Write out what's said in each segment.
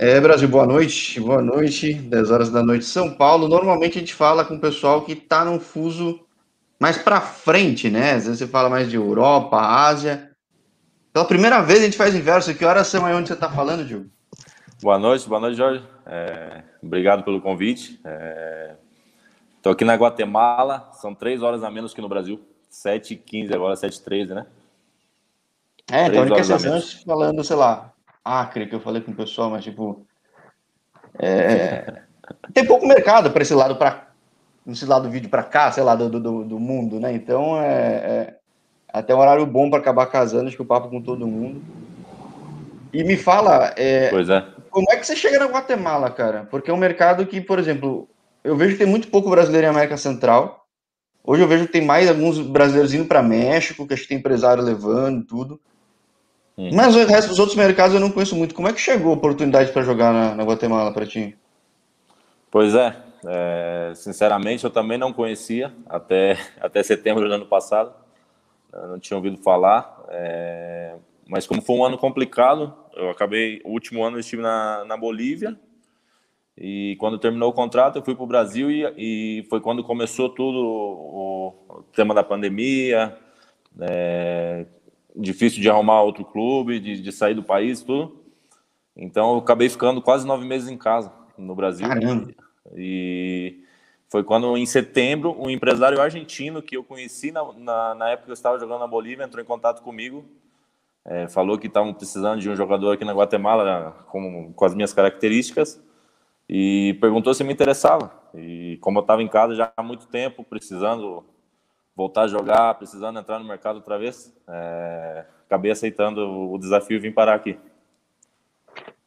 É, Brasil, boa noite. Boa noite, 10 horas da noite, São Paulo. Normalmente a gente fala com o pessoal que está num fuso mais para frente, né? Às vezes você fala mais de Europa, Ásia. Pela primeira vez a gente faz inverso. Que horas são aí onde você está falando, Diogo? Boa noite, boa noite, Jorge. É, obrigado pelo convite. Estou é, aqui na Guatemala, são três horas a menos que no Brasil. 7h15 agora, 7h13, né? É, então a única exceção falando, sei lá, Acre, que eu falei com o pessoal, mas tipo. É, tem pouco mercado para esse lado para esse lado do vídeo para cá, sei lá, do, do, do mundo, né? Então é, é até um horário bom para acabar casando, acho que o papo com todo mundo. E me fala, é, pois é. como é que você chega na Guatemala, cara? Porque é um mercado que, por exemplo, eu vejo que tem muito pouco brasileiro em América Central. Hoje eu vejo que tem mais alguns brasileiros indo para México, que acho que tem empresário levando tudo. Hum. Mas o resto dos outros mercados eu não conheço muito. Como é que chegou a oportunidade para jogar na, na Guatemala para ti? Pois é, é, sinceramente eu também não conhecia até, até setembro do ano passado. Eu não tinha ouvido falar. É, mas como foi um ano complicado, eu acabei. O último ano eu estive na, na Bolívia. E quando terminou o contrato, eu fui para o Brasil e, e, foi quando começou tudo o, o tema da pandemia. É, difícil de arrumar outro clube, de, de sair do país, tudo. Então eu acabei ficando quase nove meses em casa, no Brasil. Caramba! E foi quando, em setembro, um empresário argentino que eu conheci na, na, na época que eu estava jogando na Bolívia entrou em contato comigo. É, falou que estavam precisando de um jogador aqui na Guatemala com, com as minhas características e perguntou se me interessava. E como eu estava em casa já há muito tempo, precisando voltar a jogar, precisando entrar no mercado outra vez, é, acabei aceitando o desafio e vim parar aqui.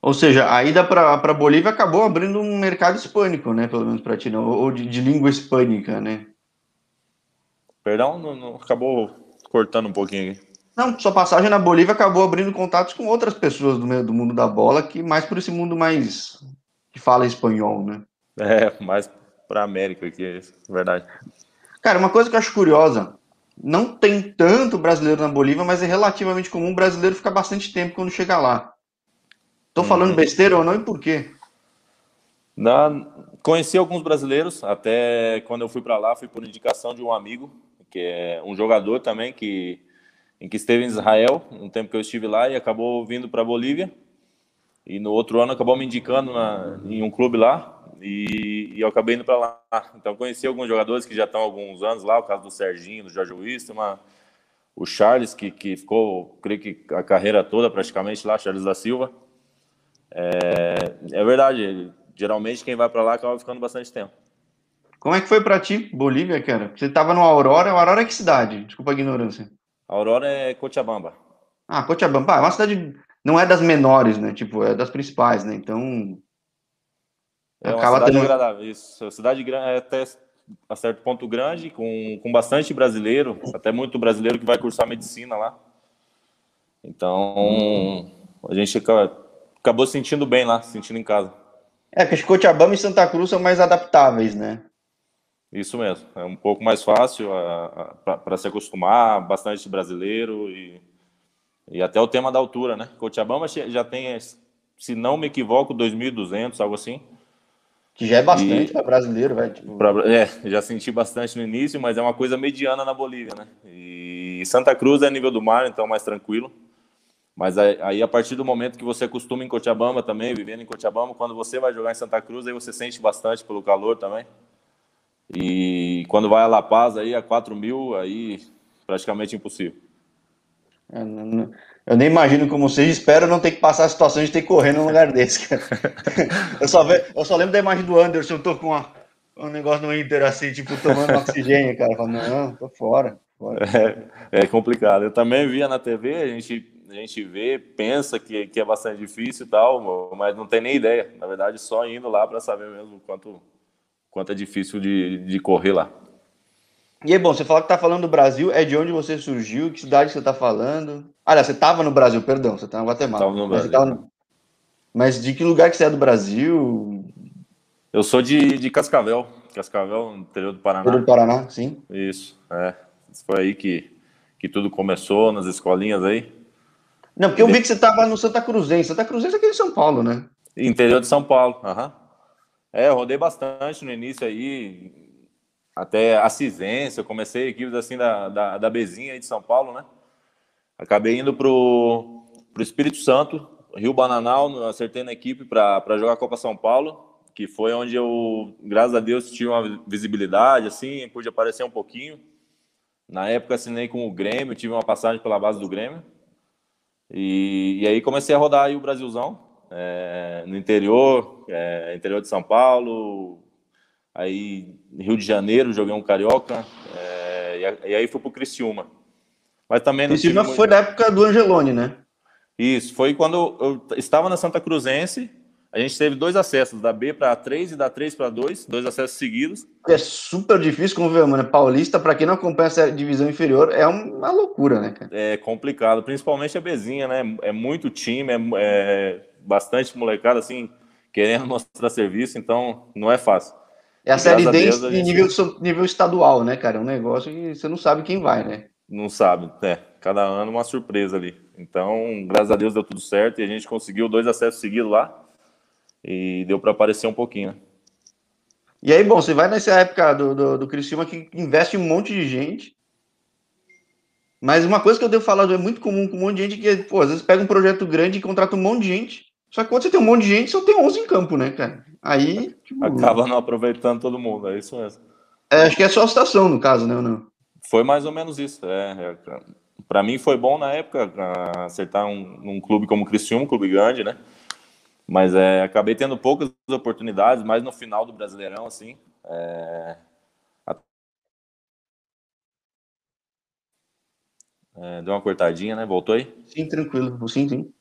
Ou seja, a ida para Bolívia acabou abrindo um mercado hispânico, né? Pelo menos para ti, não, ou de, de, língua hispânica, né? Perdão, não, não, acabou cortando um pouquinho aqui. Não, sua passagem na Bolívia acabou abrindo contatos com outras pessoas do, meio, do mundo da bola, que mais por esse mundo mais que fala espanhol, né? É, mais para América aqui, é verdade. Cara, uma coisa que eu acho curiosa, não tem tanto brasileiro na Bolívia, mas é relativamente comum o brasileiro ficar bastante tempo quando chega lá. Tô falando uhum. besteira ou não e por quê? Na, conheci alguns brasileiros, até quando eu fui para lá, fui por indicação de um amigo, que é um jogador também, que, que esteve em Israel, um tempo que eu estive lá, e acabou vindo para Bolívia. E no outro ano acabou me indicando na, em um clube lá, e, e eu acabei indo para lá. Então conheci alguns jogadores que já estão há alguns anos lá, o caso do Serginho, do Jorge Wistman, o Charles, que, que ficou, creio que a carreira toda praticamente lá, Charles da Silva. É, é verdade, geralmente quem vai para lá acaba ficando bastante tempo. Como é que foi para ti, Bolívia, cara? Você estava no Aurora, o Aurora é que cidade? Desculpa a ignorância. Aurora é Cochabamba. Ah, Cochabamba, é uma cidade, não é das menores, né? Tipo, é das principais, né? Então, é uma Acaba cidade tendo... agradável, isso. A cidade é até a certo ponto grande, com, com bastante brasileiro, até muito brasileiro que vai cursar medicina lá. Então, a gente acabou se sentindo bem lá, se sentindo em casa. É, que Cochabamba e Santa Cruz são mais adaptáveis, né? Isso mesmo, é um pouco mais fácil para se acostumar, bastante brasileiro e, e até o tema da altura, né? Cochabamba já tem, se não me equivoco, 2.200, algo assim. Que já é bastante para brasileiro, velho. Tipo... É, já senti bastante no início, mas é uma coisa mediana na Bolívia, né? E Santa Cruz é nível do mar, então mais tranquilo. Mas aí, a partir do momento que você acostuma em Cochabamba também, vivendo em Cochabamba, quando você vai jogar em Santa Cruz, aí você sente bastante pelo calor também. E quando vai a La Paz, aí a 4 mil, aí praticamente impossível. É, não, não, eu nem imagino como seja, espero não ter que passar a situação de ter que correr num lugar desse, cara. eu, só ve, eu só lembro da imagem do Anderson, eu tô com uma, um negócio no Inter assim, tipo, tomando oxigênio, cara. Falando, não, tô fora. fora. É, é, complicado. Eu também via na TV, a gente, a gente vê, pensa que, que é bastante difícil e tal, mas não tem nem ideia. Na verdade, só indo lá para saber mesmo quanto, quanto é difícil de, de correr lá. E aí, bom, você fala que tá falando do Brasil, é de onde você surgiu, que cidade você tá falando? Aliás, você tava no Brasil, perdão, você tá na Guatemala. Tava no Brasil. Mas, no... mas, de que lugar que você é do Brasil? Eu sou de, de Cascavel, Cascavel, interior do Paraná. Interior do Paraná, sim. Isso, é. Foi aí que, que tudo começou, nas escolinhas aí. Não, porque eu vi que você tava no Santa Cruzense. Santa Cruzense é aqui em São Paulo, né? Interior de São Paulo, aham. Uhum. É, eu rodei bastante no início aí, até a Cisência, eu comecei equipes assim da, da, da Bezinha de São Paulo, né? Acabei indo pro, pro Espírito Santo, Rio Bananal, acertei na equipe para jogar a Copa São Paulo, que foi onde eu, graças a Deus, tive uma visibilidade, assim, pude aparecer um pouquinho. Na época assinei com o Grêmio, tive uma passagem pela base do Grêmio. E, e aí comecei a rodar aí o Brasilzão, é, no interior, é, interior de São Paulo, aí Rio de Janeiro, joguei um Carioca, é, e, e, aí fui pro Criciúma. Mas também não Criciúma foi na época do Angelone, né? Isso, foi quando eu estava na Santa Cruzense, a gente teve dois acessos, da B para 3 e da 3 para 2, dois acessos seguidos. É super difícil, como ver, mano. Paulista, para quem não acompanha essa divisão inferior, é uma loucura, né, cara? É complicado, principalmente a Bezinha, né? É muito time, é, é bastante molecada, assim, querendo mostrar serviço, então não é fácil. É a Série D em gente... nível, nível estadual, né, cara? É um negócio que você não sabe quem vai, né? Não sabe, é. Cada ano uma surpresa ali. Então, graças a Deus deu tudo certo e a gente conseguiu dois acessos seguidos lá e deu para aparecer um pouquinho. E aí, bom, você vai nessa época do, do, do Criciúma que investe um monte de gente, mas uma coisa que eu devo falar é muito comum com um monte de gente que, pô, às vezes pega um projeto grande e contrata um monte de gente, só que quando você tem um monte de gente, só tem 11 em campo, né, cara? Aí. Tipo... Acaba não aproveitando todo mundo, é isso mesmo. É, acho que é só a estação, no caso, né? Não? Foi mais ou menos isso. É, é para mim foi bom na época acertar um, um clube como o Criciúma, um clube grande, né? Mas é, acabei tendo poucas oportunidades, mais no final do Brasileirão, assim. É... É, deu uma cortadinha, né? Voltou aí? Sim, tranquilo. Sim, sim.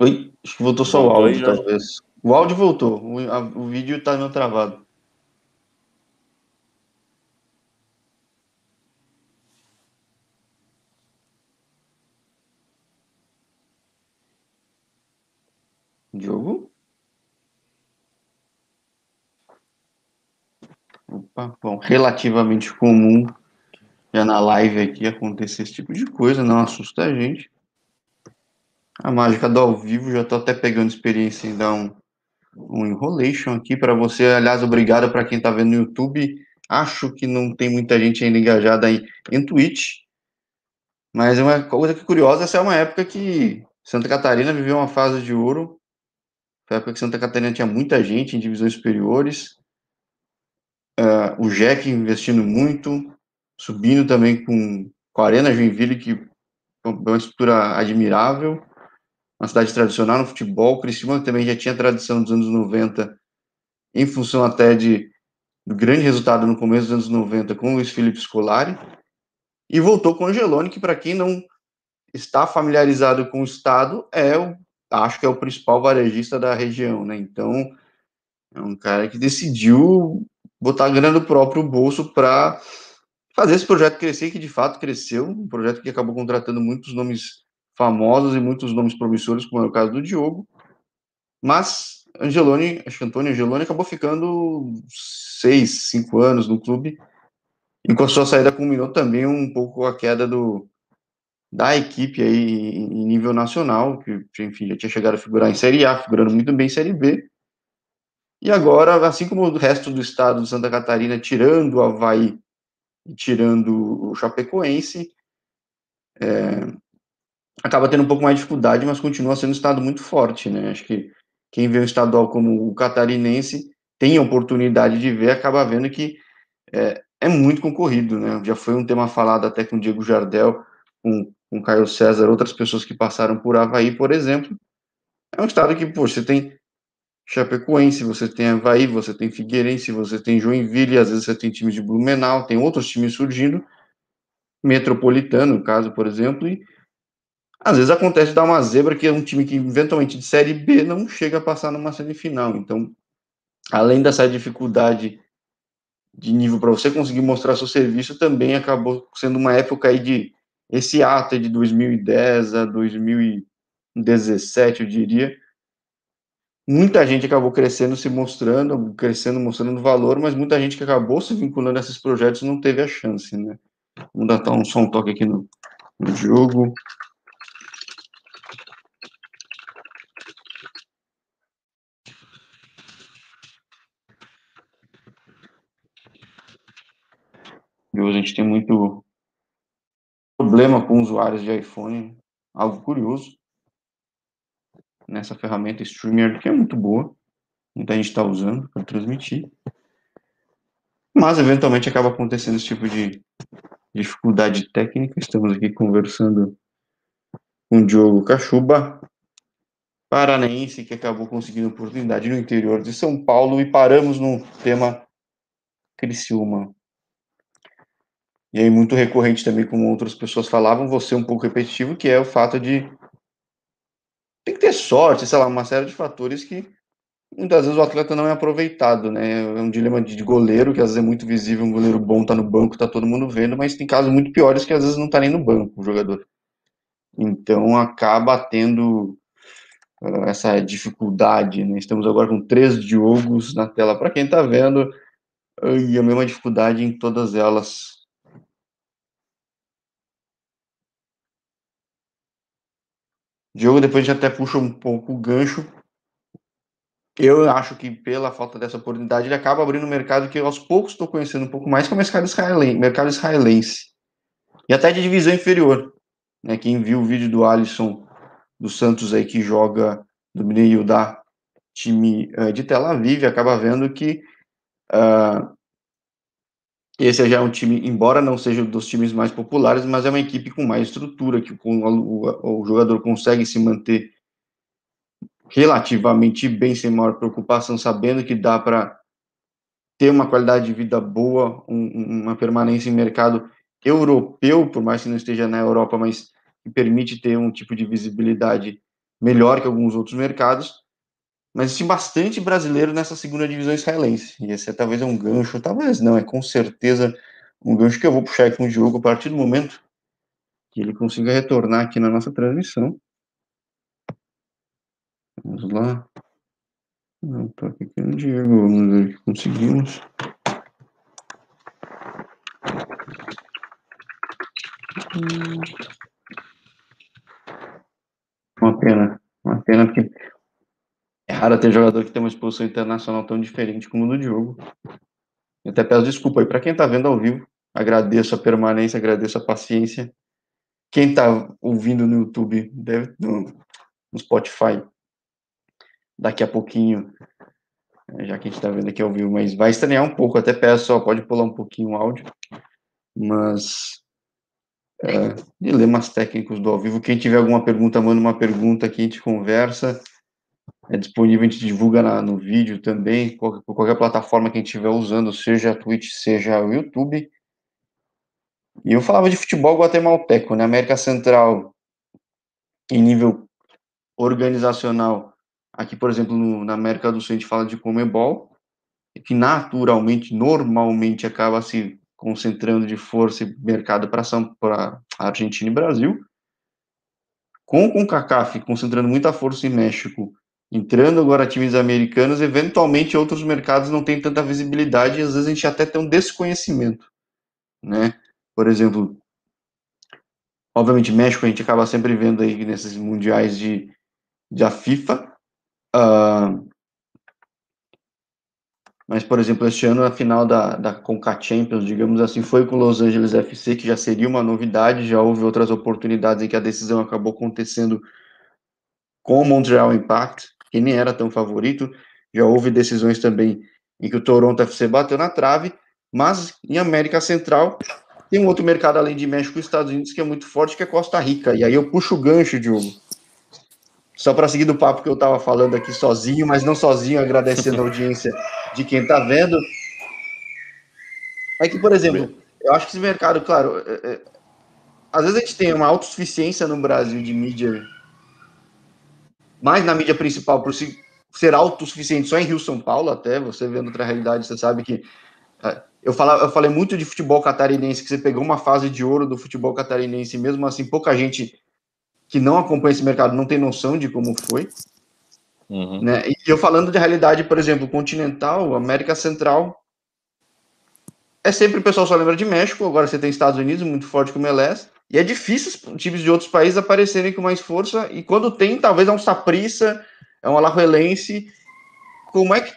Oi? Acho que voltou só voltou o áudio, talvez. O áudio voltou. O, a, o vídeo tá meio travado. Diogo? Opa, bom, relativamente comum já na live aqui acontecer esse tipo de coisa, não assusta a gente. A mágica do ao vivo, já tô até pegando experiência em dar um, um enrolation aqui para você. Aliás, obrigado para quem está vendo no YouTube. Acho que não tem muita gente ainda engajada aí em Twitch. Mas é uma coisa que curiosa, essa é uma época que Santa Catarina viveu uma fase de ouro. Foi a época que Santa Catarina tinha muita gente em divisões superiores. Uh, o Jack investindo muito, subindo também com, com a Arena Joinville, que é uma estrutura admirável uma cidade tradicional no futebol. Criciúma também já tinha tradição dos anos 90, em função até de do grande resultado no começo dos anos 90 com o Luiz Felipe Scolari, e voltou com o Angeloni, que para quem não está familiarizado com o estado, é o, acho que é o principal varejista da região, né? Então, é um cara que decidiu botar grana do próprio bolso para fazer esse projeto crescer, que de fato cresceu, um projeto que acabou contratando muitos nomes famosos e muitos nomes promissores, como é o caso do Diogo. Mas Angeloni, acho que Antônio Angeloni acabou ficando seis, cinco anos no clube. E com a sua saída culminou também um pouco a queda do, da equipe aí em nível nacional, que enfim já tinha chegado a figurar em Série A, figurando muito bem em Série B. E agora, assim como o resto do estado de Santa Catarina, tirando o Havaí e tirando o Chapecoense, é, acaba tendo um pouco mais de dificuldade, mas continua sendo um estado muito forte, né? Acho que quem vê um estadual como o catarinense tem a oportunidade de ver, acaba vendo que é, é muito concorrido, né? Já foi um tema falado até com o Diego Jardel, com, com o Caio César, outras pessoas que passaram por Havaí, por exemplo. É um estado que, pô, você tem Chapecoense, você tem Havaí, você tem Figueirense, você tem Joinville, às vezes você tem time de Blumenau, tem outros times surgindo, Metropolitano, no caso, por exemplo, e às vezes acontece dar uma zebra que é um time que eventualmente de série B não chega a passar numa semifinal. Então, além dessa dificuldade de nível para você conseguir mostrar seu serviço, também acabou sendo uma época aí de esse ato de 2010 a 2017, eu diria. Muita gente acabou crescendo, se mostrando, crescendo, mostrando valor, mas muita gente que acabou se vinculando a esses projetos não teve a chance, né? Vamos dar um, só um toque aqui no, no jogo. Hoje a gente tem muito problema com usuários de iPhone, algo curioso. Nessa ferramenta Streamer, que é muito boa, muita gente está usando para transmitir. Mas, eventualmente, acaba acontecendo esse tipo de dificuldade técnica. Estamos aqui conversando com o Diogo Cachuba, paranaense, que acabou conseguindo oportunidade no interior de São Paulo. E paramos no tema Criciúma. E aí, muito recorrente também, como outras pessoas falavam, você um pouco repetitivo, que é o fato de tem que ter sorte, sei lá, uma série de fatores que muitas vezes o atleta não é aproveitado, né? É um dilema de goleiro, que às vezes é muito visível, um goleiro bom tá no banco, tá todo mundo vendo, mas tem casos muito piores que às vezes não tá nem no banco o jogador. Então acaba tendo uh, essa dificuldade, né? Estamos agora com três Diogos na tela para quem tá vendo, e a mesma dificuldade em todas elas. Diogo, depois a gente até puxa um pouco o gancho eu acho que pela falta dessa oportunidade ele acaba abrindo um mercado que eu aos poucos estou conhecendo um pouco mais, que é o mercado israelense, mercado israelense. E até de divisão inferior. Né? Quem viu o vídeo do Alisson dos Santos aí que joga do meio da time uh, de Tel Aviv, acaba vendo que uh, esse já é um time, embora não seja dos times mais populares, mas é uma equipe com mais estrutura, que o, o, jogador consegue se manter relativamente bem, sem maior preocupação, sabendo que dá para ter uma qualidade de vida boa, um, uma permanência em mercado europeu, por mais que não esteja na Europa, mas que permite ter um tipo de visibilidade melhor que alguns outros mercados. Mas existe bastante brasileiro nessa segunda divisão israelense. E esse é, talvez é um gancho, talvez não, é com certeza um gancho que eu vou puxar com o Diogo a partir do momento que ele consiga retornar aqui na nossa transmissão. Vamos lá. Não, tá aqui com o Diego. Vamos ver que conseguimos. Uma pena. Uma pena porque raro ter jogador que tem uma exposição internacional tão diferente como o do Diogo. Eu até peço desculpa aí para quem está vendo ao vivo. Agradeço a permanência, agradeço a paciência. Quem está ouvindo no YouTube, deve, no, no Spotify, daqui a pouquinho, é, já que a gente está vendo aqui ao vivo, mas vai estranhar um pouco, até peço só, pode pular um pouquinho o áudio, mas é, dilemas técnicos do ao vivo, quem tiver alguma pergunta, manda uma pergunta aqui, a gente conversa, é disponível, a gente divulga na, no vídeo também, qualquer, qualquer plataforma que a gente estiver usando, seja a Twitch, seja o YouTube, e eu falava de futebol guatemalteco, né, América Central, em nível organizacional, Aqui, por exemplo, no, na América do Sul, a gente fala de Comebol, que naturalmente, normalmente, acaba se concentrando de força e mercado para Argentina e Brasil. Com o CONCACAF concentrando muita força em México, entrando agora times americanos, eventualmente outros mercados não têm tanta visibilidade e às vezes a gente até tem um desconhecimento, né? Por exemplo, obviamente México a gente acaba sempre vendo aí nesses mundiais de, de a FIFA, Uh, mas, por exemplo, este ano a final da, da Conca Champions, digamos assim, foi com Los Angeles FC, que já seria uma novidade, já houve outras oportunidades em que a decisão acabou acontecendo com o Montreal Impact, que nem era tão favorito, já houve decisões também em que o Toronto FC bateu na trave, mas em América Central tem um outro mercado além de México e Estados Unidos que é muito forte, que é Costa Rica, e aí eu puxo o gancho, Diogo, só para seguir do papo que eu estava falando aqui sozinho, mas não sozinho, agradecendo a audiência de quem está vendo. É que, por exemplo, eu acho que esse mercado, claro, é, é, às vezes a gente tem uma autossuficiência no Brasil de mídia, mais na mídia principal, por si, ser autossuficiente só em Rio São Paulo, até você vendo outra realidade, você sabe que. É, eu, eu falei muito de futebol catarinense, que você pegou uma fase de ouro do futebol catarinense, mesmo assim pouca gente que não acompanha esse mercado não tem noção de como foi. Uhum. Né? E eu falando de realidade, por exemplo, continental, América Central, é sempre o pessoal só lembra de México, agora você tem Estados Unidos, muito forte como o MLS, e é difícil os times de outros países aparecerem com mais força, e quando tem, talvez é um Saprissa, é um Alajuelense. Como é que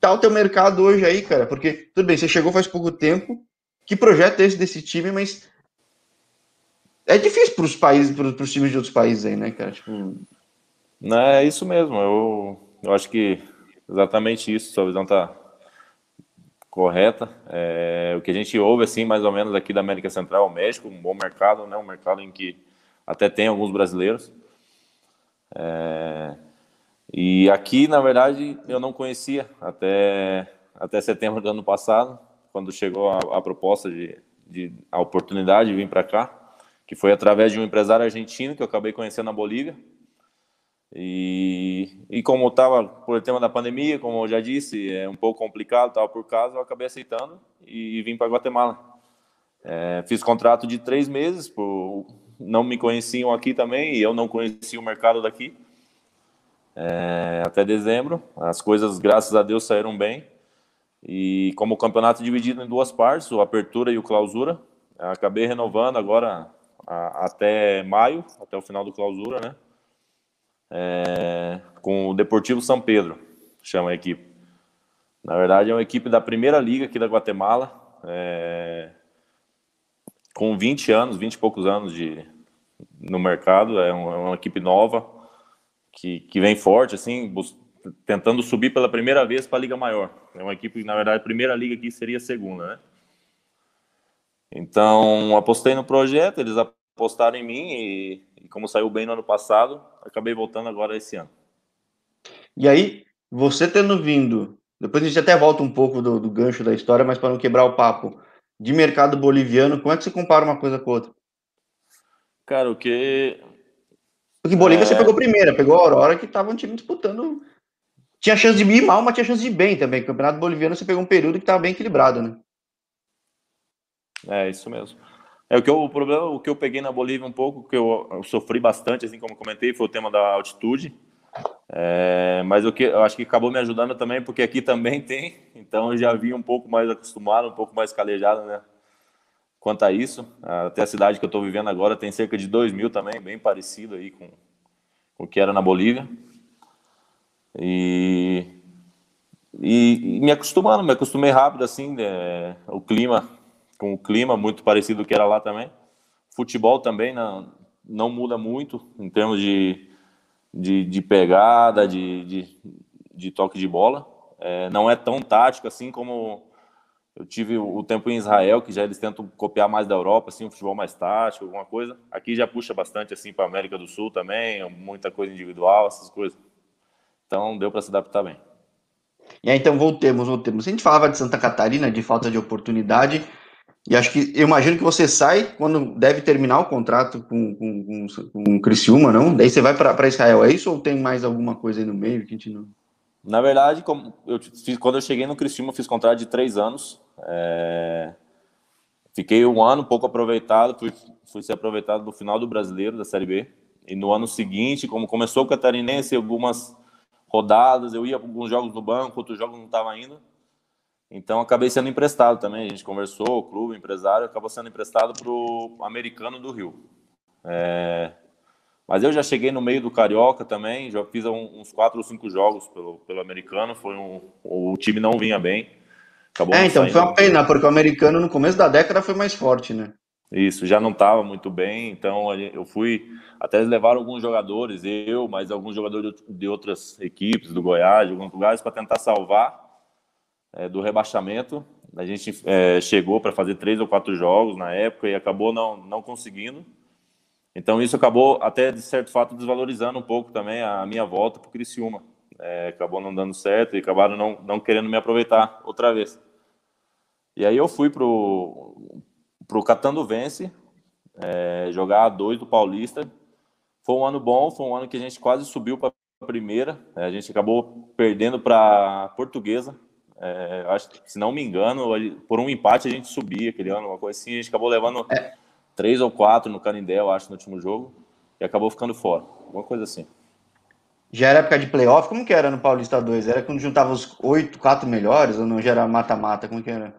tá o teu mercado hoje aí, cara? Porque, tudo bem, você chegou faz pouco tempo, que projeto é esse desse time, mas é difícil para os países, para os times de outros países aí, né, cara? Tipo... É isso mesmo. Eu, eu acho que exatamente isso. Sua visão tá correta. É, o que a gente ouve, assim, mais ou menos aqui da América Central, o México, um bom mercado, né? Um mercado em que até tem alguns brasileiros. É, e aqui, na verdade, eu não conhecia até, até setembro do ano passado, quando chegou a, a proposta de, de a oportunidade de vir para cá que foi através de um empresário argentino que eu acabei conhecendo na Bolívia. E, e como estava por tema da pandemia, como eu já disse, é um pouco complicado, estava por casa, eu acabei aceitando e, vim para Guatemala. É, fiz contrato de três meses, por, não me conheciam aqui também e eu não conhecia o mercado daqui. É, até dezembro, as coisas, graças a Deus, saíram bem. E como o campeonato é dividido em duas partes, o Apertura e o Clausura, acabei renovando agora a, até maio, até o final do clausura, né? É, com o Deportivo São Pedro, chama a equipe. Na verdade, é uma equipe da primeira liga aqui da Guatemala, é, com 20 anos, 20 e poucos anos de, no mercado. É uma, é uma equipe nova, que, que vem forte, assim, tentando subir pela primeira vez para a Liga Maior. É uma equipe, na verdade, a primeira liga aqui seria a segunda, né? Então, apostei no projeto, eles apostaram em mim e, e, como saiu bem no ano passado, acabei voltando agora esse ano. E aí, você tendo vindo, depois a gente até volta um pouco do, do gancho da história, mas para não quebrar o papo, de mercado boliviano, como é que você compara uma coisa com outra? Cara, o que. Porque Bolívia é... você pegou primeira, pegou a Aurora, que estava um time disputando. Tinha chance de ir mal, mas tinha chance de ir bem também. O campeonato boliviano você pegou um período que estava bem equilibrado, né? É, isso mesmo. É o que eu, o problema, o que eu peguei na Bolívia um pouco, que eu, eu sofri bastante, assim como comentei, foi o tema da altitude. É, mas o que eu acho que acabou me ajudando também, porque aqui também tem, então eu já vim um pouco mais acostumado, um pouco mais calejado, né? Quanto a isso, até a cidade que eu estou vivendo agora tem cerca de 2 mil também, bem parecido aí com, com o que era na Bolívia. E, e, e me acostumando, me acostumei rápido assim, é, o clima com o clima muito parecido que era lá também. Futebol também não, não muda muito em termos de, de, de pegada, de, de, de, toque de bola. É, não é tão tático assim como eu tive o tempo em Israel, que já eles tentam copiar mais da Europa, assim, um futebol mais tático, alguma coisa. Aqui já puxa bastante assim para América do Sul também, muita coisa individual, essas coisas. Então deu para se adaptar bem. E aí, então voltemos, voltemos. A gente falava de Santa Catarina, de falta de oportunidade. E acho que eu imagino que você sai quando deve terminar o contrato com, com, com, com o Criciúma, não? Daí você vai para Israel, é isso ou tem mais alguma coisa aí no meio que a gente não. Na verdade, como eu fiz, quando eu cheguei no Criciúma, fiz contrato de três anos. É... Fiquei um ano pouco aproveitado, fui, fui ser aproveitado no final do brasileiro da Série B. E no ano seguinte, como começou o catarinense, algumas rodadas, eu ia para alguns jogos no banco, outros jogos não estava indo. Então acabei sendo emprestado também. A gente conversou, o clube, o empresário, acabou sendo emprestado para o americano do Rio. É... Mas eu já cheguei no meio do Carioca também, já fiz uns quatro ou cinco jogos pelo, pelo americano. Foi um, o time não vinha bem. Acabou é, então foi uma pena, porque o americano no começo da década foi mais forte, né? Isso, já não estava muito bem, então eu fui. Até eles levaram alguns jogadores, eu, mas alguns jogadores de outras equipes, do Goiás, de alguns lugares, para tentar salvar é, do rebaixamento. A gente é, chegou para fazer três ou quatro jogos na época e acabou não, não conseguindo. Então isso acabou até de certo fato desvalorizando um pouco também a minha volta para o Criciúma. É, acabou não dando certo e acabaram não, não querendo me aproveitar outra vez. E aí eu fui pro pro Catanduvense é, jogar a dois do Paulista. Foi um ano bom, foi um ano que a gente quase subiu para a primeira. É, a gente acabou perdendo para Portuguesa é, acho que, se não me engano, por um empate a gente subia aquele ano, uma coisa assim. A gente acabou levando é. três ou quatro no Canindé, eu acho, no último jogo, e acabou ficando fora. Alguma coisa assim. Já era época de playoff? Como que era no Paulista 2? Era quando juntava os oito, quatro melhores, ou não já era mata-mata? Como que era?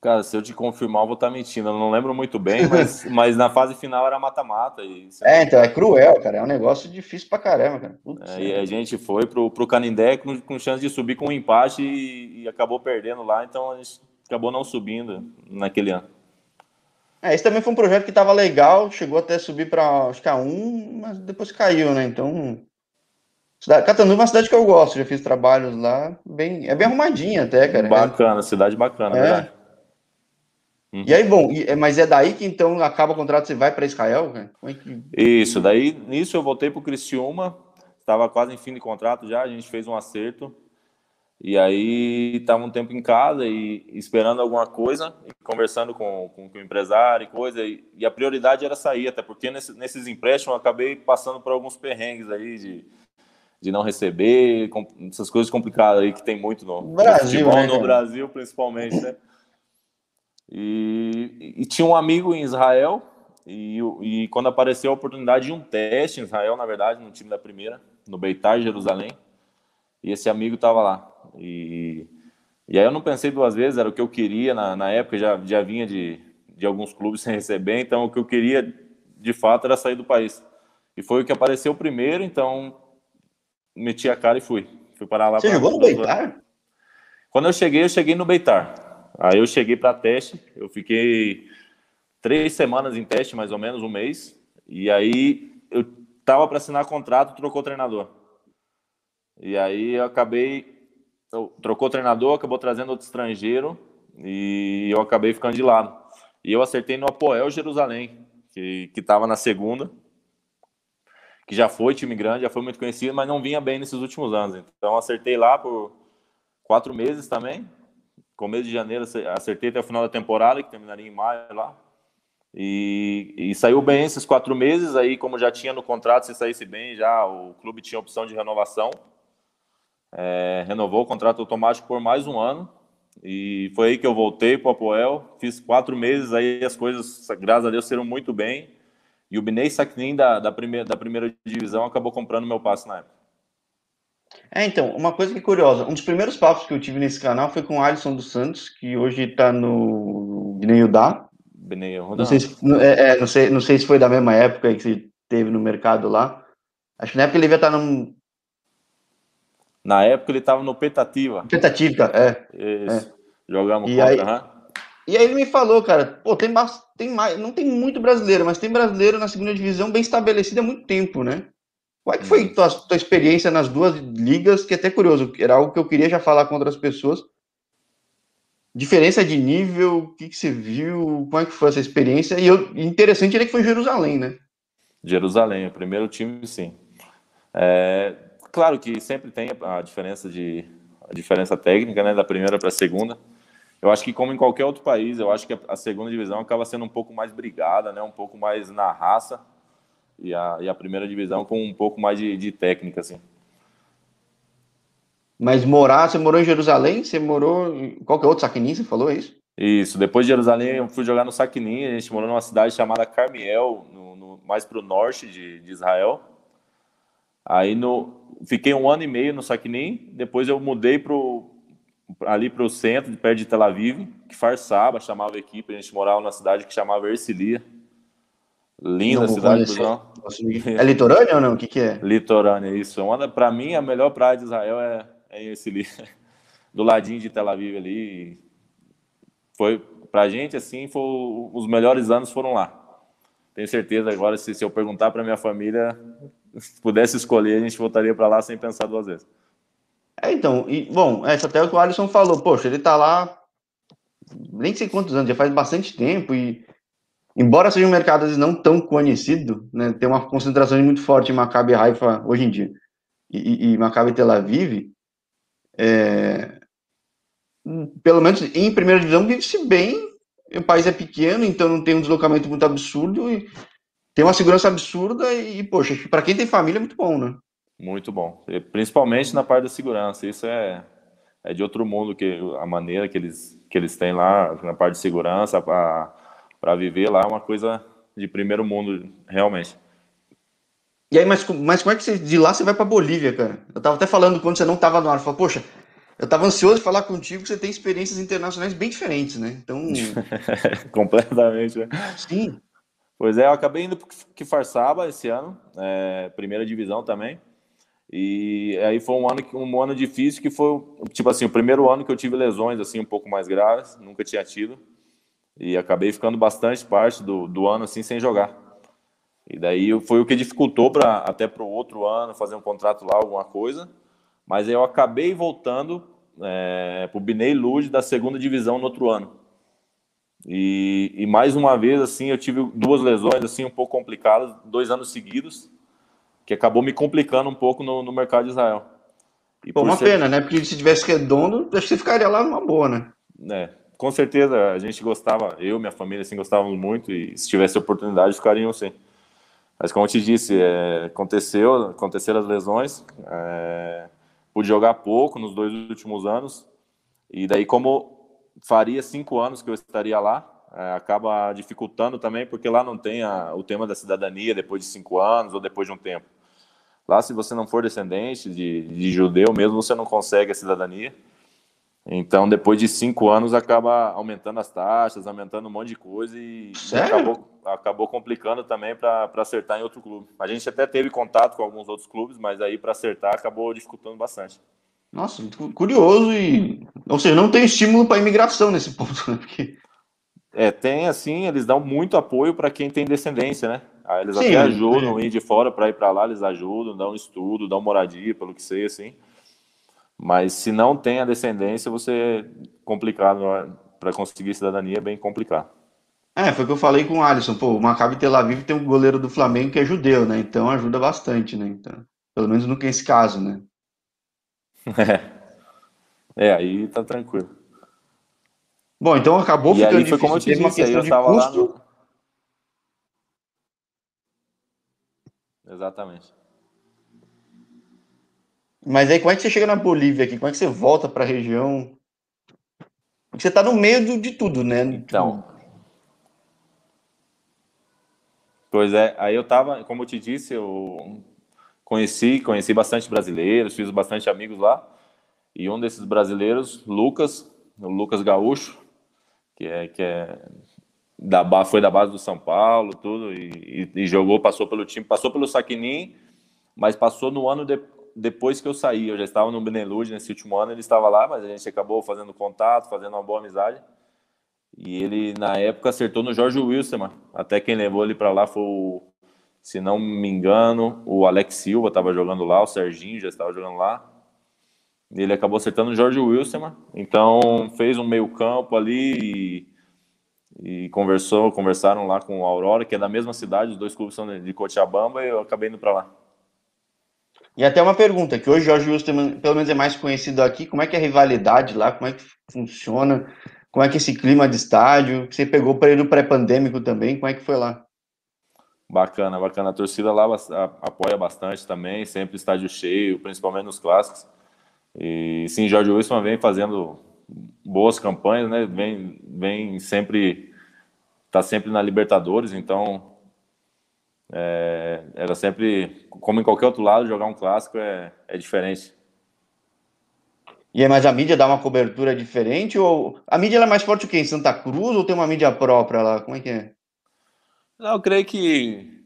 Cara, se eu te confirmar, eu vou estar tá mentindo. Eu não lembro muito bem, mas, mas na fase final era mata-mata. É, então é cruel, cara. É um negócio difícil pra caramba, cara. Putz, é, e a gente foi pro, pro Canindé com, com chance de subir com um empate e, e acabou perdendo lá. Então a gente acabou não subindo naquele ano. É, esse também foi um projeto que estava legal, chegou até subir para acho que a 1, mas depois caiu, né? Então, cidade, Catanduva é uma cidade que eu gosto, já fiz trabalhos lá, bem, é bem arrumadinha até, cara. Bacana, cidade bacana, é. verdade. Uhum. E aí, bom, e, mas é daí que então acaba o contrato, você vai para Israel, cara? É que... Isso, daí nisso eu voltei para o Criciúma, estava quase em fim de contrato já, a gente fez um acerto, e aí estava um tempo em casa e esperando alguma coisa, conversando com, com, com, o empresário e coisa, e, e, a prioridade era sair, até porque nesse, nesses empréstimos eu acabei passando por alguns perrengues aí de, de não receber, com, essas coisas complicadas aí que tem muito no Brasil, no, futebol, né, no Brasil principalmente, né? E, e, tinha um amigo em Israel, e, e quando apareceu a oportunidade de um teste em Israel, na verdade, no time da primeira, no Beitar, Jerusalém, e esse amigo estava lá. E, e aí eu não pensei duas vezes, era o que eu queria na, na época, já, já vinha de, de alguns clubes sem receber, então o que eu queria de fato era sair do país. E foi o que apareceu primeiro, então meti a cara e fui. Fui parar lá. Você jogou no Beitar? Quando eu cheguei, eu cheguei no Beitar. Aí eu cheguei para teste, eu fiquei três semanas em teste, mais ou menos, um mês. E aí eu tava para assinar contrato, trocou o treinador. E aí eu acabei trocou o treinador, acabou trazendo outro estrangeiro e eu acabei ficando de lado. E eu acertei no Apoel Jerusalém, que estava na segunda, que já foi time grande, já foi muito conhecido, mas não vinha bem nesses últimos anos. Então acertei lá por quatro meses também. Começo de janeiro acertei até o final da temporada, que terminaria em maio lá. E, e, saiu bem esses quatro meses. Aí, como já tinha no contrato, se saísse bem, já o clube tinha opção de renovação é, renovou o contrato automático por mais um ano. E foi aí que eu voltei para o Apoel. Fiz quatro meses, aí as coisas, graças a Deus, saíram muito bem. E o Binei Saknin da, da, primeira, da primeira divisão acabou comprando meu passe na época. É, então, uma coisa que é curiosa. Um dos primeiros papos que eu tive nesse canal foi com o Alisson dos Santos, que hoje está no Binei Udá. Não sei, se, é, é, não, sei, não sei se foi da mesma época que você teve no mercado lá. Acho que na época ele devia estar num na época ele estava no Petativa. Petativa, é. Isso. É. Jogamos e contra, aí, uhum. E aí ele me falou, cara, pô, tem, tem mais, não tem muito brasileiro, mas tem brasileiro na segunda divisão bem estabelecido há muito tempo, né? Qual é que foi tua, tua experiência nas duas ligas, que é até curioso, era algo que eu queria já falar com outras pessoas. Diferença de nível, o que, que você viu, como é que foi essa experiência? E eu, interessante é que foi Jerusalém, né? Jerusalém, o primeiro time, sim. É, Claro que sempre tem a diferença de a diferença técnica, né, da primeira para a segunda. Eu acho que como em qualquer outro país, eu acho que a segunda divisão acaba sendo um pouco mais brigada, né, um pouco mais na raça e a, e a primeira divisão com um pouco mais de, de técnica, assim. Mas morar, você morou em Jerusalém? Você morou em qualquer outro Saquinim, você falou isso? Isso, depois de Jerusalém eu fui jogar no Saquinim, a gente morou numa cidade chamada Carmiel, no, no mais para o norte de, de Israel. Aí no, fiquei um ano e meio no Saquinin, depois eu mudei pro, ali para o centro, perto de Tel Aviv, que Farsaba chamava a equipe, a gente morava numa cidade que chamava Ercilia. Linda cidade, É litorânea ou não? O que, que é? Litorânea, isso. Para mim, a melhor praia de Israel é, é Ercilia, do ladinho de Tel Aviv ali. Foi, pra gente, assim, foi, os melhores anos foram lá. Tenho certeza agora, se, se eu perguntar para minha família, se pudesse escolher, a gente voltaria para lá sem pensar duas vezes. É, então, e, bom, essa até o que o Alisson falou, poxa, ele tá lá nem sei quantos anos, já faz bastante tempo e embora seja um mercado vezes, não tão conhecido, né, tem uma concentração muito forte em Maccabi Haifa hoje em dia e, e Maccabi Tel Aviv, é, pelo menos em primeira divisão vive-se bem, o país é pequeno, então não tem um deslocamento muito absurdo e tem uma segurança absurda e, poxa, para quem tem família é muito bom, né? Muito bom. Principalmente na parte da segurança. Isso é, é de outro mundo, que a maneira que eles, que eles têm lá, na parte de segurança, para viver lá, é uma coisa de primeiro mundo, realmente. E aí, mas, mas como é que você, de lá você vai para Bolívia, cara? Eu tava até falando quando você não tava no ar, eu falei, poxa, eu tava ansioso de falar contigo, que você tem experiências internacionais bem diferentes, né? Então. Completamente, né? Sim. Pois é, eu acabei indo para que Farsaba esse ano, é, primeira divisão também. E aí foi um ano, um ano difícil que foi, tipo assim, o primeiro ano que eu tive lesões assim um pouco mais graves, nunca tinha tido. E acabei ficando bastante parte do, do ano assim sem jogar. E daí foi o que dificultou para até para o outro ano fazer um contrato lá, alguma coisa. Mas eu acabei voltando é, para o Binei Lud da segunda divisão no outro ano. E, e, mais uma vez, assim, eu tive duas lesões assim um pouco complicadas, dois anos seguidos, que acabou me complicando um pouco no, no mercado de Israel. E Pô, uma ser... pena, né? Porque se tivesse redondo, acho que você ficaria lá numa boa, né? É, com certeza a gente gostava, eu minha família assim gostávamos muito e se tivesse oportunidade ficariam sim. Mas como eu te disse, é, aconteceu, aconteceram as lesões, é, pude jogar pouco nos dois últimos anos e daí como faria cinco anos que eu estaria lá, é, acaba dificultando também porque lá não tem a, o tema da cidadania depois de cinco anos ou depois de um tempo. Lá, se você não for descendente de, de judeu mesmo, você não consegue a cidadania. Então, depois de cinco anos, acaba aumentando as taxas, aumentando um monte de coisa e, e acabou, acabou, complicando também para acertar em outro clube. A gente até teve contato com alguns outros clubes, mas aí para acertar acabou dificultando bastante. Nossa, curioso e. Ou seja, não tem estímulo para imigração nesse ponto, né? Porque... É, tem assim, eles dão muito apoio para quem tem descendência, né? Aí eles Sim, até ajudam é. ir de fora para ir para lá, eles ajudam, dão estudo, dão moradia, pelo que sei, assim. Mas se não tem a descendência, você é complicado para conseguir cidadania, é bem complicado. É, foi o que eu falei com o Alisson. Pô, o Maccabi Tel Aviv tem um goleiro do Flamengo que é judeu, né? Então ajuda bastante, né? Então, pelo menos no que é esse caso, né? É. é, aí tá tranquilo. Bom, então acabou e ficando aí foi difícil. como eu te disse, aí eu estava lá no... Exatamente. Mas aí, como é que você chega na Bolívia aqui? Como é que você volta para a região? Porque você está no meio de, tudo, né? Então. Pois é, aí eu tava, como eu te disse, eu conheci, conheci bastante brasileiros, fiz bastante amigos lá. E um desses brasileiros, Lucas, o Lucas Gaúcho, que é que é da foi da base do São Paulo, tudo e, e, e jogou, passou pelo time, passou pelo Saquinin, mas passou no ano de, depois que eu saí, eu já estava no Benelud nesse último ano, ele estava lá, mas a gente acabou fazendo contato, fazendo uma boa amizade. E ele, na época, acertou no Jorge Wilson, até quem levou ele para lá foi, o, se não me engano, o Alex Silva estava jogando lá, o Serginho já estava jogando lá. Ele acabou acertando o Jorge Wilson, então fez um meio campo ali e, e, conversou, conversaram lá com o Aurora, que é da mesma cidade, os dois clubes são de Cochabamba, e eu acabei indo para lá. E até uma pergunta, que hoje o Jorge Wilson, pelo menos é mais conhecido aqui, como é que é a rivalidade lá, como é que funciona, como é que é esse clima de estádio, você pegou para ele no pré-pandêmico também, como é que foi lá? Bacana, bacana, a torcida lá apoia bastante também, sempre estádio cheio, principalmente nos clássicos, e sim, Jorge Wilson vem fazendo boas campanhas, né, vem, vem sempre, tá sempre na Libertadores, então é, era sempre, como em qualquer outro lado, jogar um clássico é, é diferente. E é mais a mídia dá uma cobertura diferente? Ou a mídia é mais forte o quê? Em Santa Cruz ou tem uma mídia própria lá? Como é que é? Não, eu creio que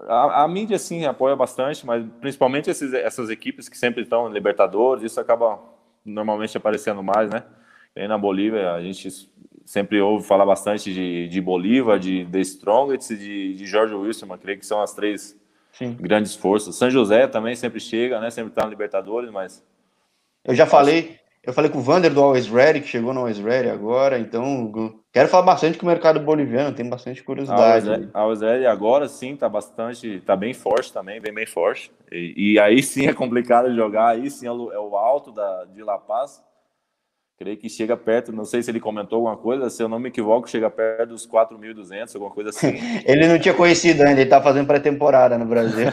a, a mídia sim apoia bastante, mas principalmente esses, essas equipes que sempre estão em Libertadores, isso acaba normalmente aparecendo mais, né? E aí na Bolívia a gente sempre ouve falar bastante de, de Bolívar, de The Strongest e de, de George Wilson, eu creio que são as três Sim. grandes forças. São José também sempre chega, né? Sempre está na Libertadores, mas. Eu já falei, eu falei com o Vander do Always Ready, que chegou no Always Ready agora, então quero falar bastante com o mercado boliviano, tem bastante curiosidade. A Always Ready agora sim tá bastante, tá bem forte também, bem bem forte. E, e aí sim é complicado de jogar, aí sim é o, é o alto da, de La Paz creio que chega perto, não sei se ele comentou alguma coisa, se eu não me equivoco, chega perto dos 4.200, alguma coisa assim. ele não tinha conhecido ainda, ele está fazendo pré-temporada no Brasil.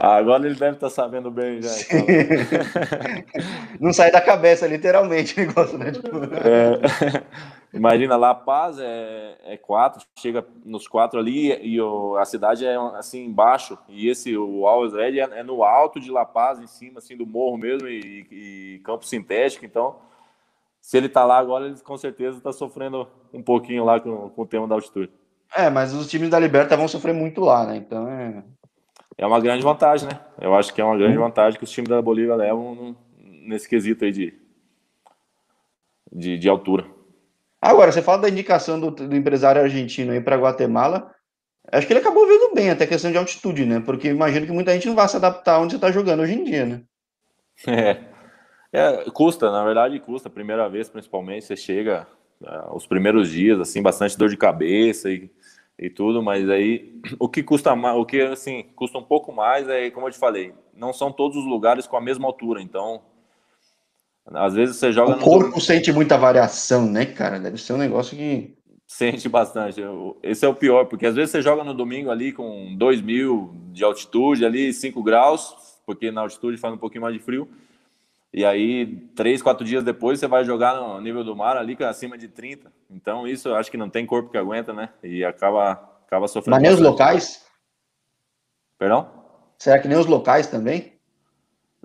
ah, agora ele deve estar tá sabendo bem já. Então. não sai da cabeça, literalmente, o negócio, né? Tipo... É... Imagina, La Paz é, é quatro, chega nos quatro ali e o, a cidade é assim embaixo. E esse, o Always Red é, é, no alto de La Paz, em cima assim do morro mesmo e, e campo sintético. Então, se ele tá lá agora, ele com certeza está sofrendo um pouquinho lá com, com o tema da altitude. É, mas os times da Liberta vão sofrer muito lá, né? Então é. É uma grande vantagem, né? Eu acho que é uma grande vantagem que os times da Bolívia levam nesse quesito aí de, de, de altura. Agora, você fala da indicação do, do empresário argentino aí para Guatemala. Acho que ele acabou vendo bem até questão de altitude, né? Porque imagino que muita gente não vai se adaptar onde você está jogando hoje em dia, né? É. é. Custa, na verdade, custa. Primeira vez, principalmente, você chega uh, os primeiros dias, assim, bastante dor de cabeça e, e tudo, mas aí o que custa mais, o que assim, custa um pouco mais é, como eu te falei, não são todos os lugares com a mesma altura, então às vezes você joga. O corpo no... sente muita variação, né, cara? Deve ser um negócio que. Sente bastante. Esse é o pior, porque às vezes você joga no domingo ali com 2 mil de altitude, ali 5 graus, porque na altitude faz um pouquinho mais de frio. E aí, três, quatro dias depois, você vai jogar no nível do mar ali, que é acima de 30. Então, isso eu acho que não tem corpo que aguenta, né? E acaba, acaba sofrendo. Mas nem os locais? Perdão? Será que nem os locais também?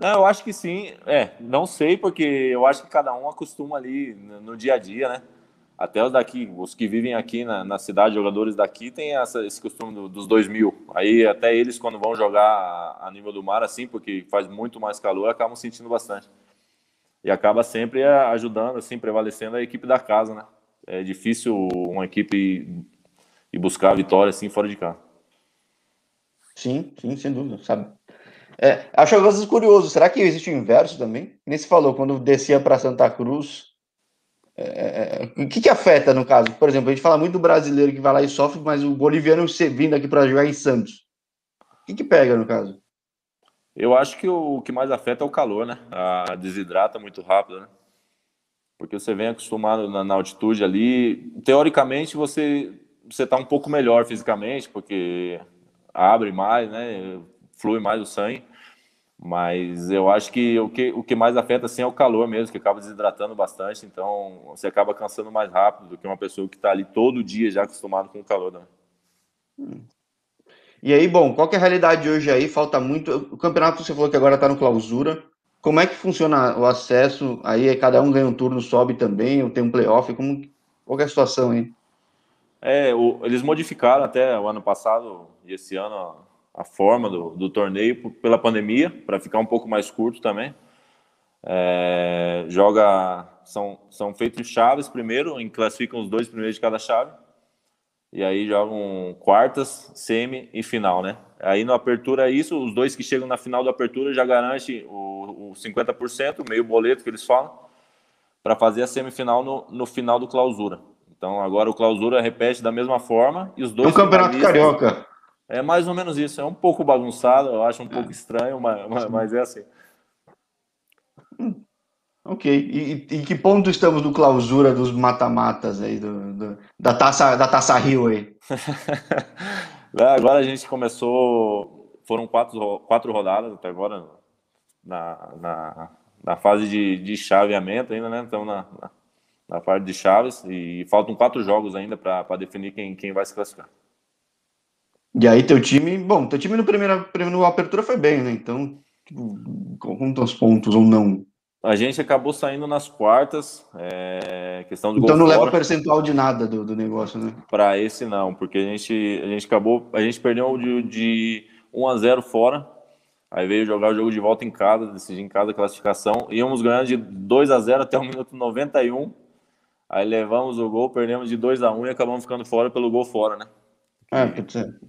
Não, eu acho que sim. É, não sei, porque eu acho que cada um acostuma ali no dia a dia, né? Até os daqui, os que vivem aqui na, na cidade, jogadores daqui, tem essa, esse costume do, dos dois mil. Aí até eles, quando vão jogar a, a, nível do mar, assim, porque faz muito mais calor, acabam sentindo bastante. E acaba sempre ajudando, assim, prevalecendo a equipe da casa, né? É difícil uma equipe ir buscar a vitória, assim, fora de casa. Sim, sim, sem dúvida, sabe? É, acho às vezes curioso, será que existe o inverso também? Nem se falou, quando descia para Santa Cruz, é, é, é, o que, que afeta no caso? Por exemplo, a gente fala muito do brasileiro que vai lá e sofre, mas o boliviano vindo aqui para jogar em Santos. O que, que pega no caso? Eu acho que o que mais afeta é o calor, né? A desidrata muito rápido, né? Porque você vem acostumado na, na altitude ali. Teoricamente, você você está um pouco melhor fisicamente, porque abre mais, né? Flui mais o sangue. Mas eu acho que o que, o que mais afeta assim, é o calor mesmo, que acaba desidratando bastante. Então você acaba cansando mais rápido do que uma pessoa que está ali todo dia já acostumado com o calor. Né? Hum. E aí, bom, qual é a realidade hoje aí? Falta muito. O campeonato você falou que agora está no clausura. Como é que funciona o acesso? Aí cada um ganha um turno, sobe também, ou tem um playoff? Como, qual é a situação aí? É, o, eles modificaram até o ano passado e esse ano a forma do, do torneio pela pandemia, para ficar um pouco mais curto também. É, joga, são, são feitos chaves primeiro, em classificam os dois primeiros de cada chave, e aí jogam quartas, semi e final, né? Aí no apertura é isso, os dois que chegam na final da apertura já garante o, o 50%, meio boleto que eles falam, para fazer a semifinal no, no final do clausura. Então agora o clausura repete da mesma forma e os dois. É um campeonato carioca. É mais ou menos isso. É um pouco bagunçado, eu acho um pouco é. estranho, mas, mas, é assim. Hum, ok. E, em que ponto estamos no clausura dos mata-matas aí, do, do, da, taça, da Taça Rio aí? agora a gente começou. Foram quatro, quatro rodadas até agora na, na, na fase de, de chaveamento ainda, né? Então na, na, na parte de chaves e faltam quatro jogos ainda para definir quem, quem vai se classificar. E aí teu time, bom, teu time no primeiro, no apertura foi bem, né? Então, tipo, quantos pontos ou não? A gente acabou saindo nas quartas, é, questão do Então não fora. leva percentual de nada do, do negócio, né? Para esse não, porque a gente, a gente acabou, a gente perdeu de, de 1 a 0 fora, aí veio jogar o jogo de volta em casa, decidir em casa a classificação, íamos ganhando de 2 a 0 até o minuto 91, aí levamos o gol, perdemos de 2 a 1 e acabamos ficando fora pelo gol fora, né? É, pode ser.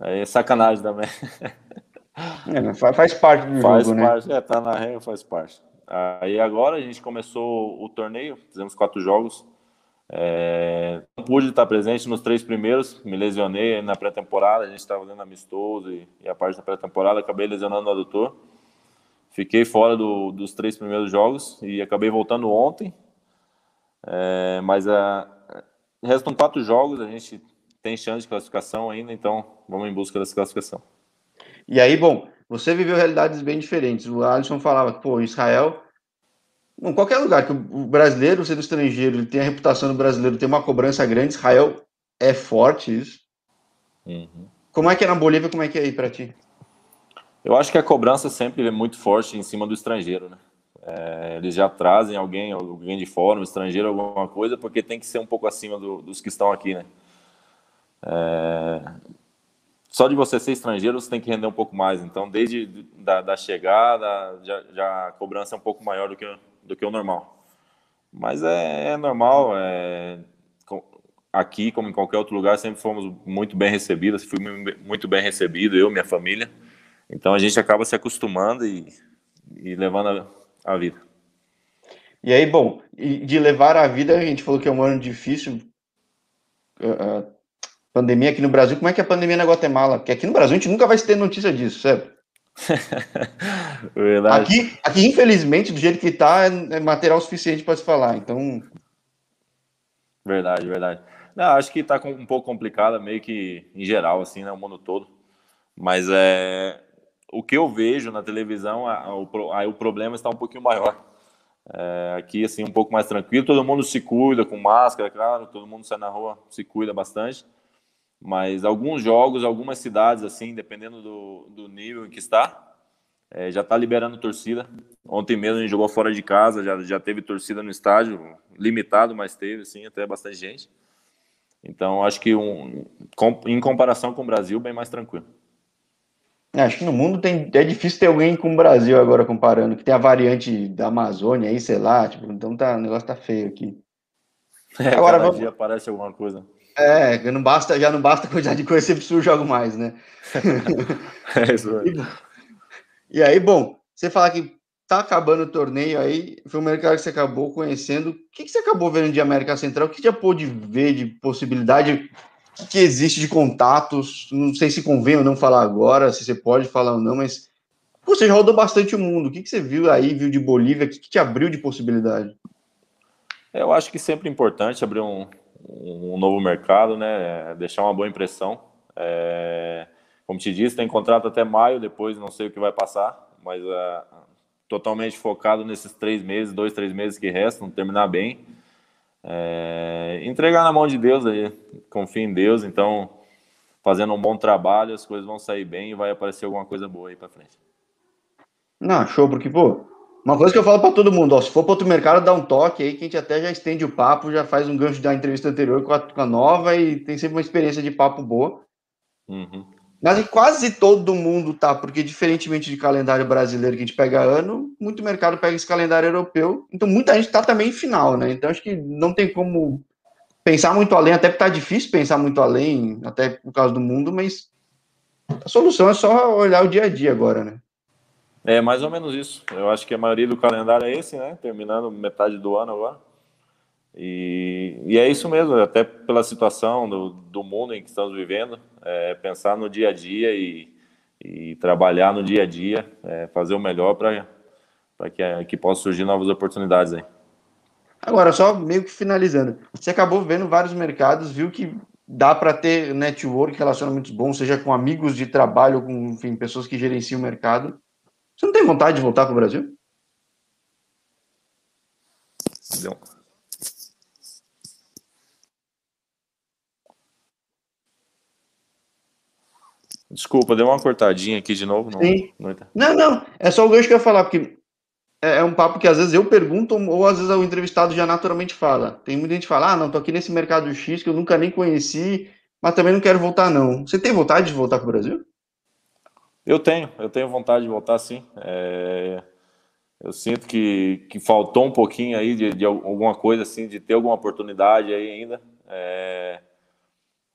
Aí é sacanagem também. É, faz parte do faz jogo, né? parte, né? É, tá na regra, faz parte. Aí agora a gente começou o torneio, fizemos quatro jogos. É, não pude estar presente nos três primeiros, me lesionei na pré-temporada, a gente estava fazendo amistoso e, e, a parte da pré-temporada acabei lesionando o adutor. Fiquei fora do, dos três primeiros jogos e acabei voltando ontem. É, mas a, restam quatro jogos, a gente tem chance de classificação ainda, então vamos em busca dessa classificação. E aí, bom, você viveu realidades bem diferentes. O Alisson falava que, pô, Israel, em qualquer lugar que o brasileiro, sendo estrangeiro, ele tem a reputação do brasileiro, tem uma cobrança grande, Israel é forte isso. Uhum. Como é que é na Bolívia, como é que é aí para ti? Eu acho que a cobrança sempre é muito forte em cima do estrangeiro, né? É, eles já trazem alguém, alguém de fora, um estrangeiro, alguma coisa, porque tem que ser um pouco acima do, dos que estão aqui, né? É, só de você ser estrangeiro você tem que render um pouco mais. Então, desde da, da chegada, já, já, a cobrança é um pouco maior do que, do que o normal. Mas é, é normal. É, aqui, como em qualquer outro lugar, sempre fomos muito bem recebidos. Fui muito bem recebido, eu, minha família. Então, a gente acaba se acostumando e, e levando a, a vida. E aí, bom, de levar a vida, a gente falou que é um ano difícil. Uh, pandemia aqui no Brasil, como é que é a pandemia na Guatemala? Porque aqui no Brasil a gente nunca vai ter notícia disso, certo? aqui, aqui, infelizmente, do jeito que tá, é, é material suficiente para se falar. Então. Verdade, verdade. Não, acho que está um pouco complicada, meio que em geral, assim, né, o mundo todo. Mas é o que eu vejo na televisão, aí o problema está um pouquinho maior. É, aqui, assim, um pouco mais tranquilo, todo mundo se cuida com máscara, claro, todo mundo sai na rua, se cuida bastante. Mas alguns jogos, algumas cidades, assim, dependendo do, do nível em que está, é, já está liberando torcida. Ontem mesmo a gente jogou fora de casa, já, já teve torcida no estádio, limitado, mas teve, assim, até bastante gente. Então, acho que um, com, em comparação com o Brasil, bem mais tranquilo. É, acho que no mundo tem, é difícil ter alguém com o Brasil agora comparando, que tem a variante da Amazônia aí, sei lá, tipo, então tá, o negócio tá feio aqui. É, agora vamos... dia aparece alguma coisa. É, não basta, já não basta a quantidade de coisa, sempre surge algo mais, né? é isso aí. E, e aí, bom, você fala que tá acabando o torneio aí, foi um mercado que você acabou conhecendo. O que, que você acabou vendo de América Central? O que já pôde ver de possibilidade que existe de contatos? Não sei se convém ou não falar agora, se você pode falar ou não, mas você já rodou bastante o mundo. O que, que você viu aí, viu de Bolívia? O que, que te abriu de possibilidade? Eu acho que sempre é importante abrir um, um novo mercado, né? Deixar uma boa impressão. É, como te disse, tem contrato até maio, depois não sei o que vai passar, mas é, totalmente focado nesses três meses, dois, três meses que restam, terminar bem. É, entregar na mão de Deus aí, confia em Deus, então fazendo um bom trabalho, as coisas vão sair bem e vai aparecer alguma coisa boa aí para frente. Não, show, porque, pô, uma coisa que eu falo para todo mundo, ó, se for para outro mercado, dá um toque aí, que a gente até já estende o papo, já faz um gancho da entrevista anterior com a, com a nova e tem sempre uma experiência de papo boa. Uhum. Mas quase todo mundo tá, porque diferentemente de calendário brasileiro que a gente pega ano, muito mercado pega esse calendário europeu, então muita gente tá também em final, né? Então acho que não tem como pensar muito além, até porque tá difícil pensar muito além, até por causa do mundo, mas a solução é só olhar o dia a dia agora, né? É mais ou menos isso. Eu acho que a maioria do calendário é esse, né? Terminando metade do ano agora. E, e é isso mesmo, até pela situação do, do mundo em que estamos vivendo, é pensar no dia a dia e, e trabalhar no dia a dia, é fazer o melhor para que, que surgir novas oportunidades aí. Agora, só meio que finalizando, você acabou vendo vários mercados, viu que dá para ter network, relacionamentos bons, seja com amigos de trabalho, com enfim, pessoas que gerenciam o mercado. Você não tem vontade de voltar para o Brasil? Não. Desculpa, deu uma cortadinha aqui de novo. Não, Sim. não, não, é só o gancho que eu ia falar, porque é, é um papo que às vezes eu pergunto, ou às vezes o entrevistado já naturalmente fala. Tem muita gente que fala, ah, não, tô aqui nesse mercado X que eu nunca nem conheci, mas também não quero voltar, não. Você tem vontade de voltar para o Brasil? Eu tenho, eu tenho vontade de voltar sim. É, eu sinto que, que faltou um pouquinho aí de, de, alguma coisa assim, de ter alguma oportunidade aí ainda. É,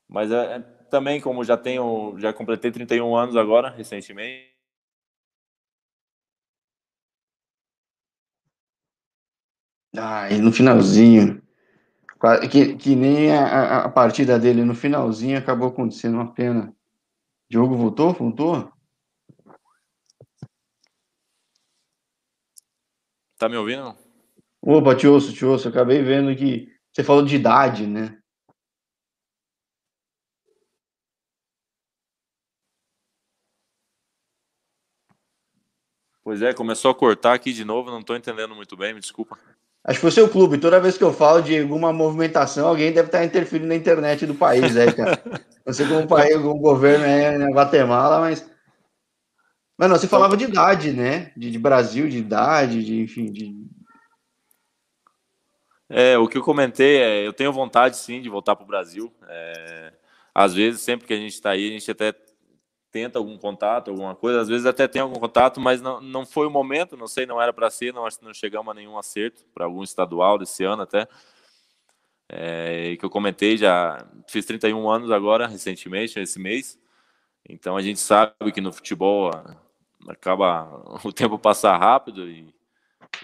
mas é, é, também, como já tenho, já completei 31 anos agora, recentemente. Ah, e no finalzinho, que, que nem a, a partida dele no finalzinho acabou acontecendo uma pena. Diogo voltou? Voltou? Tá me ouvindo? Opa, te ouço, te ouço. Acabei vendo que você falou de idade, né? Pois é, começou a cortar aqui de novo, não estou entendendo muito bem, me desculpa. Acho que foi o seu clube. Toda vez que eu falo de alguma movimentação, alguém deve estar interferindo na internet do país, né, cara? Não sei como o país, o governo é na Guatemala, mas mas não, você falava de idade, né? De, de Brasil, de idade, de enfim, de. É, o que eu comentei é, eu tenho vontade sim de voltar para o Brasil. É, às vezes, sempre que a gente está aí, a gente até tenta algum contato, alguma coisa. Às vezes até tem algum contato, mas não, não foi o momento, não sei, não era para ser, não, não chegamos a nenhum acerto para algum estadual desse ano até. É, que eu comentei, já fiz 31 anos agora, recentemente, esse mês. Então a gente sabe que no futebol acaba o tempo passar rápido e,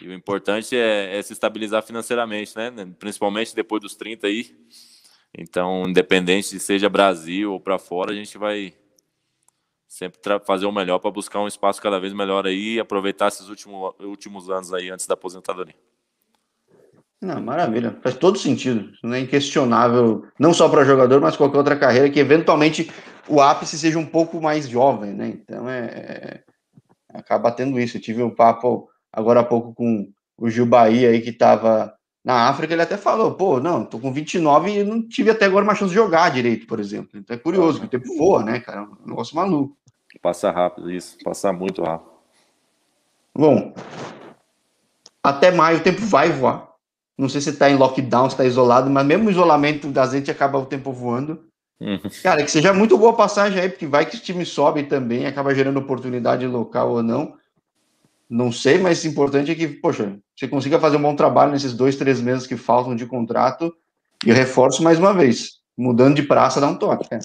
e o importante é, é, se estabilizar financeiramente, né? Principalmente depois dos 30 aí. Então, independente se seja Brasil ou para fora, a gente vai sempre fazer o melhor para buscar um espaço cada vez melhor aí e aproveitar esses últimos, últimos anos aí antes da aposentadoria. Não, maravilha, faz todo sentido, não é inquestionável, não só para jogador, mas qualquer outra carreira que eventualmente o ápice seja um pouco mais jovem, né? Então é, é acaba tendo isso. Eu tive um papo agora há pouco com o Gil Bahia aí que estava na África, ele até falou, pô, não, tô com 29 e não tive até agora uma chance de jogar direito, por exemplo. Então é curioso, que o tempo voa, né, cara? É um negócio maluco. Passa rápido isso, passa muito rápido. Bom, até maio o tempo vai voar. Não sei se está em lockdown, se está isolado, mas mesmo o isolamento da gente acaba o tempo voando. Uhum. Cara, que seja muito boa passagem aí, porque vai que o time sobe também, acaba gerando oportunidade local ou não. Não sei, mas o importante é que, poxa, você consiga fazer um bom trabalho nesses dois, três meses que faltam de contrato. E reforço mais uma vez, mudando de praça dá um toque. Né?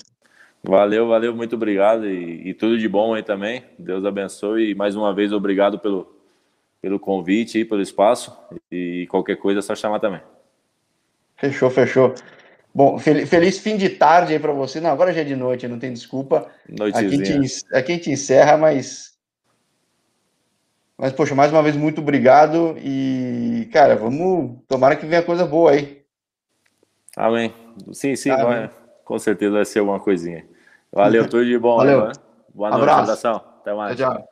Valeu, valeu, muito obrigado e, e, tudo de bom aí também. Deus abençoe e mais uma vez obrigado pelo, pelo convite e pelo espaço. E qualquer coisa é só chamar também. Fechou, fechou. Bom, feliz fim de tarde aí para você. Não, agora já é de noite, não tem desculpa. Noitezinha. Aqui a gente, aqui encerra, mas mas, poxa, mais uma vez, muito obrigado. E, cara, vamos. Tomara que venha coisa boa aí. Amém. Sim, sim, vai. com certeza vai ser alguma coisinha. Valeu, tudo de bom. Valeu. Né? Boa noite, abraço. Até mais. Tchau.